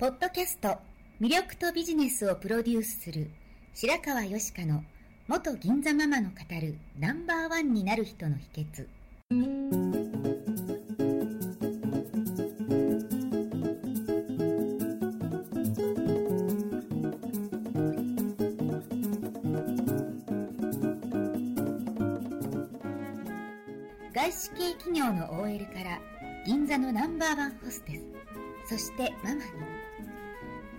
ポッドキャスト魅力とビジネスをプロデュースする白川よしかの元銀座ママの語るナンバーワンになる人の秘訣。外資系企業の OL から銀座のナンバーワンホステスそしてママに。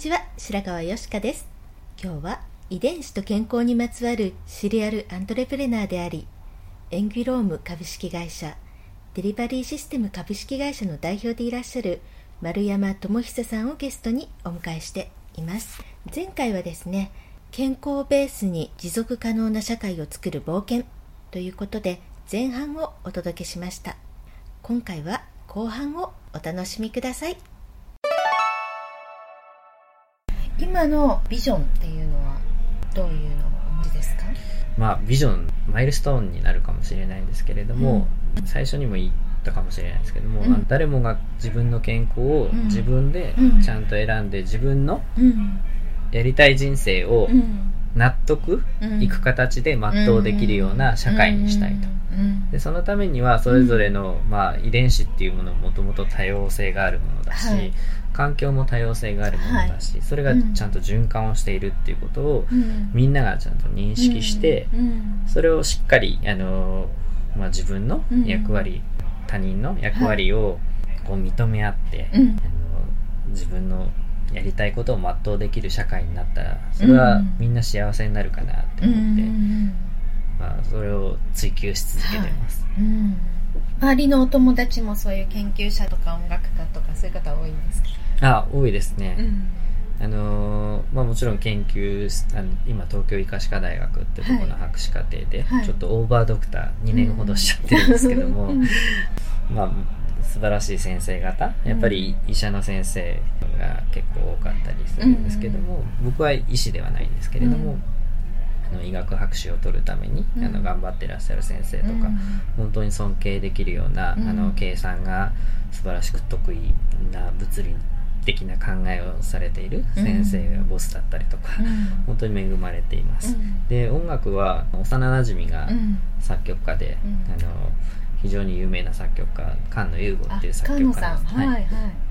ちは。白川よしかです。今日は遺伝子と健康にまつわるシリアルアントレプレナーであり、エンギュローム株式会社、デリバリーシステム株式会社の代表でいらっしゃる丸山智久さんをゲストにお迎えしています。前回はですね、健康をベースに持続可能な社会を作る冒険ということで前半をお届けしました。今回は後半をお楽しみください。今のビジョンっていうのはどういうのをお持ちですか？まあ、ビジョン、マイルストーンになるかもしれないんですけれども、最初にも言ったかもしれないですけども、うん。まあ誰もが自分の健康をうん。自分でうん。ちゃんと選んで自分のうん。やりたい人生をうん納得いく形で全うできるような社会にしたいと。うん。でそのためにはそれぞれの、まあ、遺伝子っていうものもともと多様性があるものだし、はい。環境も多様性があるものだし、それがちゃんと循環をしているっていうことを、うん。みんながちゃんと認識して、うん。それをしっかり、あのまあ、自分の役割、他人の役割をこう認め合って、うん。あの自分のやりたいことを全うできる社会になったらそれはみんな幸せになるかなってうん思って、うん。まあ、それを追求し続けてます。うん。周りのお友達もそういう研究者とか音楽家とかそういう方多いんですか？あ多いですね、ん。あのーまあ、もちろん研究しあの今東京医科歯科大学ってとこの博士課程で、はい。ちょっとオーバードクター2年ほどしちゃってるんですけども、うん。まあ、素晴らしい先生方。やっぱり医者の先生が結構多かったりするんですけども、僕は医師ではないんですけれども、うん。あの医学博士を取るために、うん。あの頑張ってらっしゃる先生とか、うん。本当に尊敬できるような、うん。あの計算が素晴らしく得意な物理的な考えをされている先生がボスだったりとか、うん。本当に恵まれています、うん。で音楽は幼なじみがうん。作曲家で、うん。あの非常に有名な作曲家菅野優吾っていうあ作曲家です、はいはい。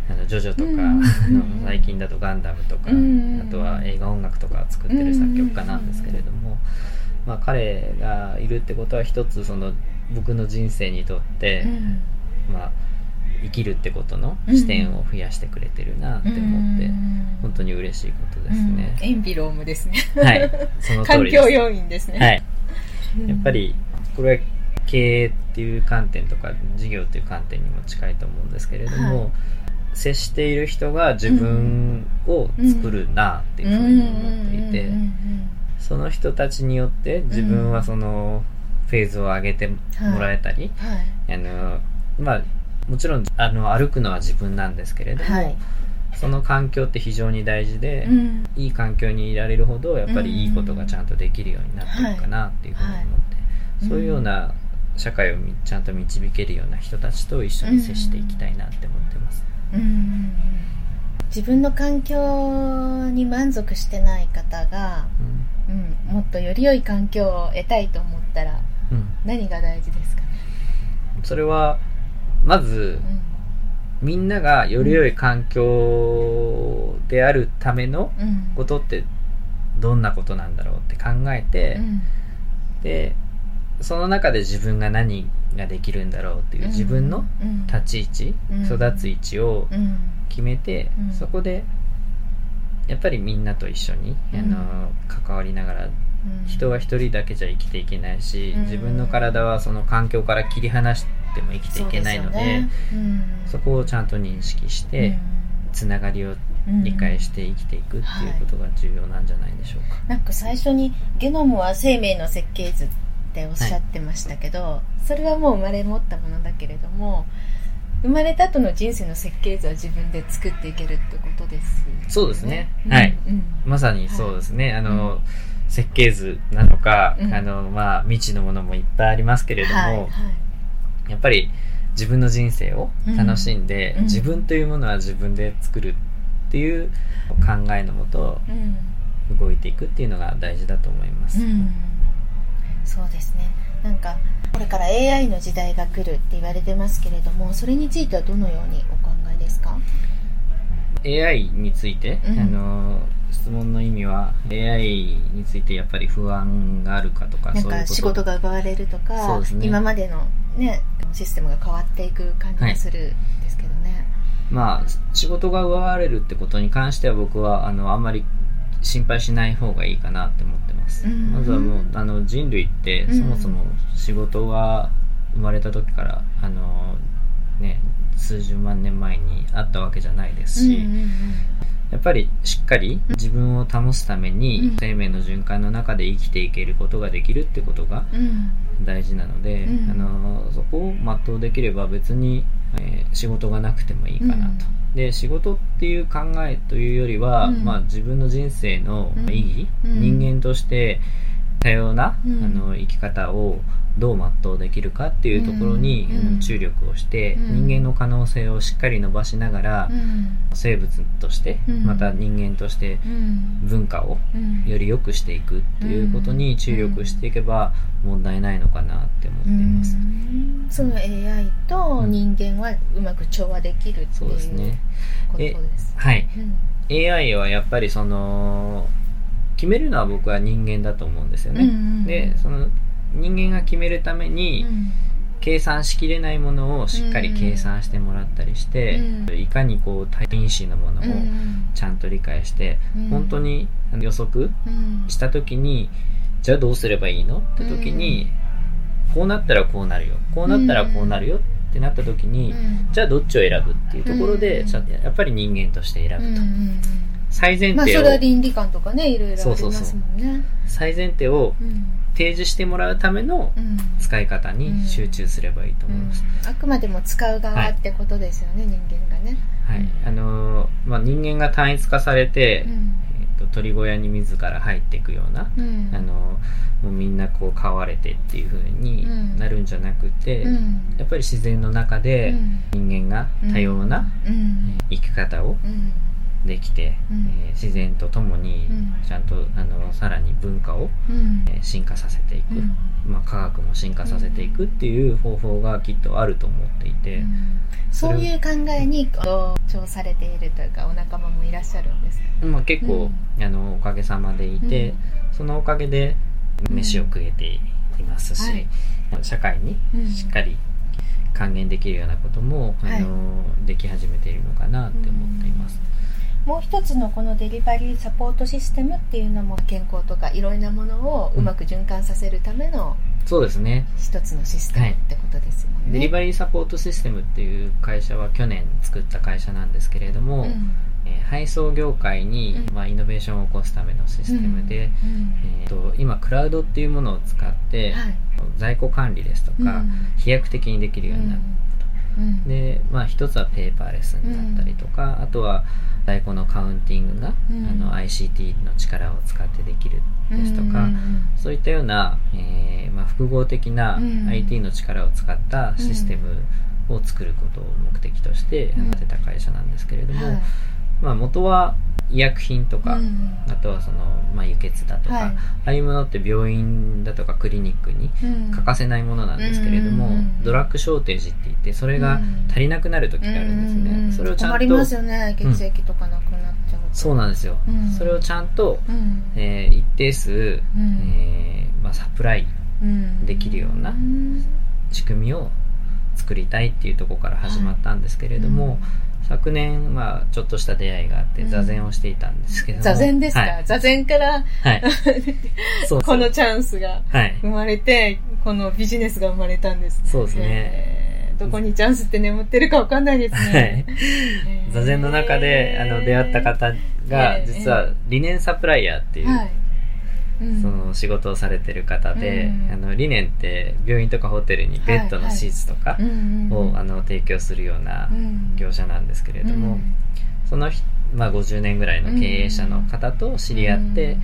あのジョジョとか、うん最近だとガンダムとか、うんあとは映画音楽とかを作ってる作曲家なんですけれども、まあ、彼がいるってことは一つその僕の人生にとって、うん。まあ、生きるってことの視点を増やしてくれてるなって思って、うん本当に嬉しいことですね、うん。エンビロームですね。はい。その通環りです。境要因ですね。はい。うんやっぱりこれは経営っていう観点とか事業っていう観点にも近いと思うんですけれども、はい。接している人が自分を作るなっていうふうに思っていて、その人たちによって自分はそのフェーズを上げてもらえたり、うんはい。あのまあもちろんあの歩くのは自分なんですけれども、はい。その環境って非常に大事で、うん。いい環境にいられるほどやっぱりいいことがちゃんとできるようになっていくかなっていうふうに思って、はい。そういうような社会をみちゃんと導けるような人たちと一緒に接していきたいなって思ってます。うん自分の環境に満足してない方が、うん、もっとより良い環境を得たいと思ったらうん。うん何が大事ですかね、それはまずみんながより良い環境であるためのうんうん。ことってどんなことなんだろうって考えて、うん。でその中で自分が何ができるんだろうっていう自分のうん。立ち位置、うん。育つ位置をうん。決めて、うん。そこでやっぱりみんなと一緒に、うん。あの関わりながらうん。人は一人だけじゃ生きていけないし、うん。自分の体はその環境から切り離しても生きていけないのでそこをちゃんと認識して、つながりを理解して生きていくっていうことが重要なんじゃないでしょうか、なんか最初にゲノムは生命の設計図っておっしゃってましたけど、それはもう生まれ持ったものだけれども生まれた後の人生の設計図は自分で作っていけるってことですよね。そうですね。うんはい。うん。まさにそうですね、あの、うん。設計図なのか、うん。あのまあ未知のものもいっぱいありますけれども、はいはい。やっぱり自分の人生を楽しんで、うん。自分というものは自分で作るっていう考えのもとうん。動いていくっていうのが大事だと思います、うんそうですね。なんかこれから AI の時代が来るって言われてますけれどもそれについてはどのようにお考えですか？AI について、うん。あの質問の意味は AI についてやっぱり不安があるかとかなんそういうこと。か仕事が奪われるとかね。今までのねシステムが変わっていく感じがするんですけどね、まあ仕事が奪われるってことに関しては僕はあのあんまり心配しない方がいいかなって思ってます、うんまずはもうあの人類ってうん。そもそも仕事が生まれた時からあのね数十万年前にあったわけじゃないですし、やっぱりしっかり自分を保つためにうん。生命の循環の中で生きていけることができるってことがうん。大事なので、うん。あのそこを全うできれば別に、えー仕事がなくてもいいかなと、うんで仕事っていう考えというよりは、うん。まあ、自分の人生のうん。意義、うん。人間として多様な、うん。あの生き方をどう全うできるかっていうところに、注力をして、うん。人間の可能性をしっかり伸ばしながら、うん。生物として、うん。また人間としてうん。文化をうん。より良くしていくっていうことに注力していけば問題ないのかなって思っています。うんその AI と人間はうまく調和できるってそうですね。ことです。はい。うん。AI はやっぱりその、決めるのは僕は人間だと思うんですよね。うんうんうん。で、その人間が決めるために、うん。計算しきれないものをしっかり計算してもらったりして、うん。いかにこう多因子のものをうんちゃんと理解して、うん。本当に予測うん。した時にじゃあどうすればいいの？って時に、こうなったらこうなるよ。こうなったらこうなるよってなった時に、うん。じゃあどっちを選ぶっていうところで、やっぱり人間として選ぶと、うんうんうん最前まあそ提を、れは倫理観とかねいろいろありますもんね。そうそう最前提をうん。提示してもらうためのうん。使い方に集中すればいいと思います、うん。あくまでも使う側ってことですよね、人間がね、はい。あのーまあ、人間が単一化されて、と鳥小屋に自ら入っていくような、うん。あのもうみんなこう飼われてっていう風になるんじゃなくて、うん。やっぱり自然の中でうん。人間が多様なうん。生き方をうん。できて、うん。えー自然とともにうん。ちゃんとあのさらに文化を、うん。えー進化させていく、うんまあ、科学も進化させていくっていう方法がきっとあると思っていて、そういう考えに同調されているというかお仲間もいらっしゃるんですか？まあ、結構、あのおかげさまでいて、そのおかげで飯を食えていますし、はい。社会にうん。しっかり還元できるようなことも、はい。あのでき始めているのかなって思っています。もう一つのこのデリバリーサポートシステムっていうのも健康とかいろいろなものをうまく循環させるためのそうですね。一つのシステムってことですもんね。デリバリーサポートシステムっていう会社は去年作った会社なんですけれども、うん。えー配送業界に、うん。まあ、イノベーションを起こすためのシステムで、うん。えーと今クラウドっていうものを使って、はい。在庫管理ですとか、うん。飛躍的にできるようになる、うん。で、まあ、一つはペーパーレスになったりとか、あとは在庫のカウンティングが、うん。あの ICT の力を使ってできるですとか、うんそういったような、えーまあ、複合的なうん IT の力を使ったシステムを作ることを目的としてうん。やってた会社なんですけれども、はい。まあ、元は医薬品とか、うんあとはその、まあ、輸血だとか、はい。ああいうものって病院だとかクリニックにうん。欠かせないものなんですけれども、うんドラッグショーテージって言ってそれが足りなくなる時があるんですね、うんそれをちゃん困りますとよね血液とかなくなっちゃうと。そうなんですよ、うん。それをちゃんと、うん。えー一定数、うん。えーまあ、サプライうん。できるようなうん。仕組みを作りたいっていうところから始まったんですけれども、昨年、まあ、ちょっとした出会いがあって、座禅をしていたんですけども。座禅ですか、はい。座禅からはい。このチャンスがはい。生まれて、このビジネスが生まれたんですね。そうですねどこにチャンスって眠ってるかわかんないですはいね。。座禅の中で、あの、出会った方がえ、ー実は、リネンサプライヤーっていう、はい。うんその仕事をされてる方で、うんあの、リネンって病院とかホテルにベッドのシーツとかを、あの、提供するようなうん業者なんですけれども、うんその人、まあ、50年ぐらいの経営者の方と知り合って、うん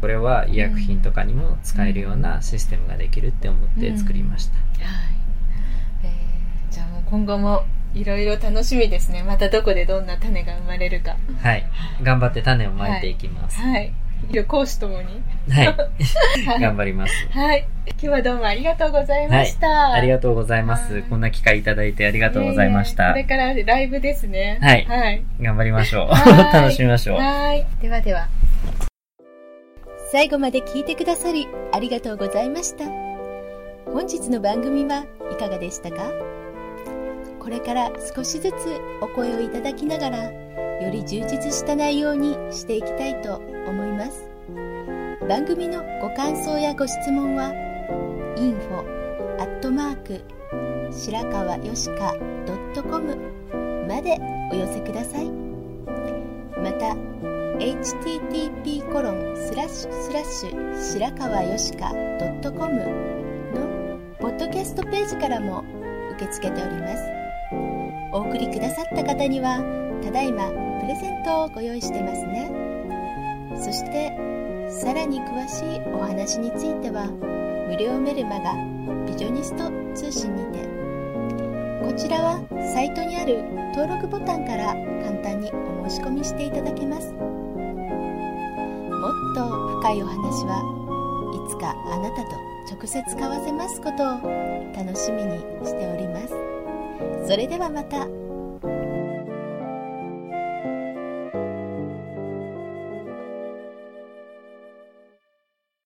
これは医薬品とかにも使えるようなシステムができるって思って作りました。はい。今後もいろいろ楽しみですね。またどこでどんな種が生まれるか。はい。頑張って種をまいていきます。はい。いや講師ともに。はい。はい頑張ります。はい。今日はどうもありがとうございました。ありがとうございまはい。すこんな機会いただいてありがとうございましたえーこれ。からライブですね。はいはい。頑張りましょう。はい 楽しみましょう。はい。ではでは。最後まで聞いてくださりありがとうございました本日の番組はいかがでしたか？これから少しずつお声をいただきながらより充実した内容にしていきたいと思います。番組のご感想やご質問は info アットマーク白川よしか .com までお寄せください。また http コロンスラッシュスラッシュ白川よしか .com のポッドキャストページからも受け付けております。お送りくださった方にはただいまプレゼントをご用意してますね。そしてさらに詳しいお話については無料メルマガビジョニスト通信にてこちらはサイトにある登録ボタンから簡単にお申し込みしていただけます。もっと深いお話はいつかあなたと直接交わせますことを楽しみにしております。それではまた。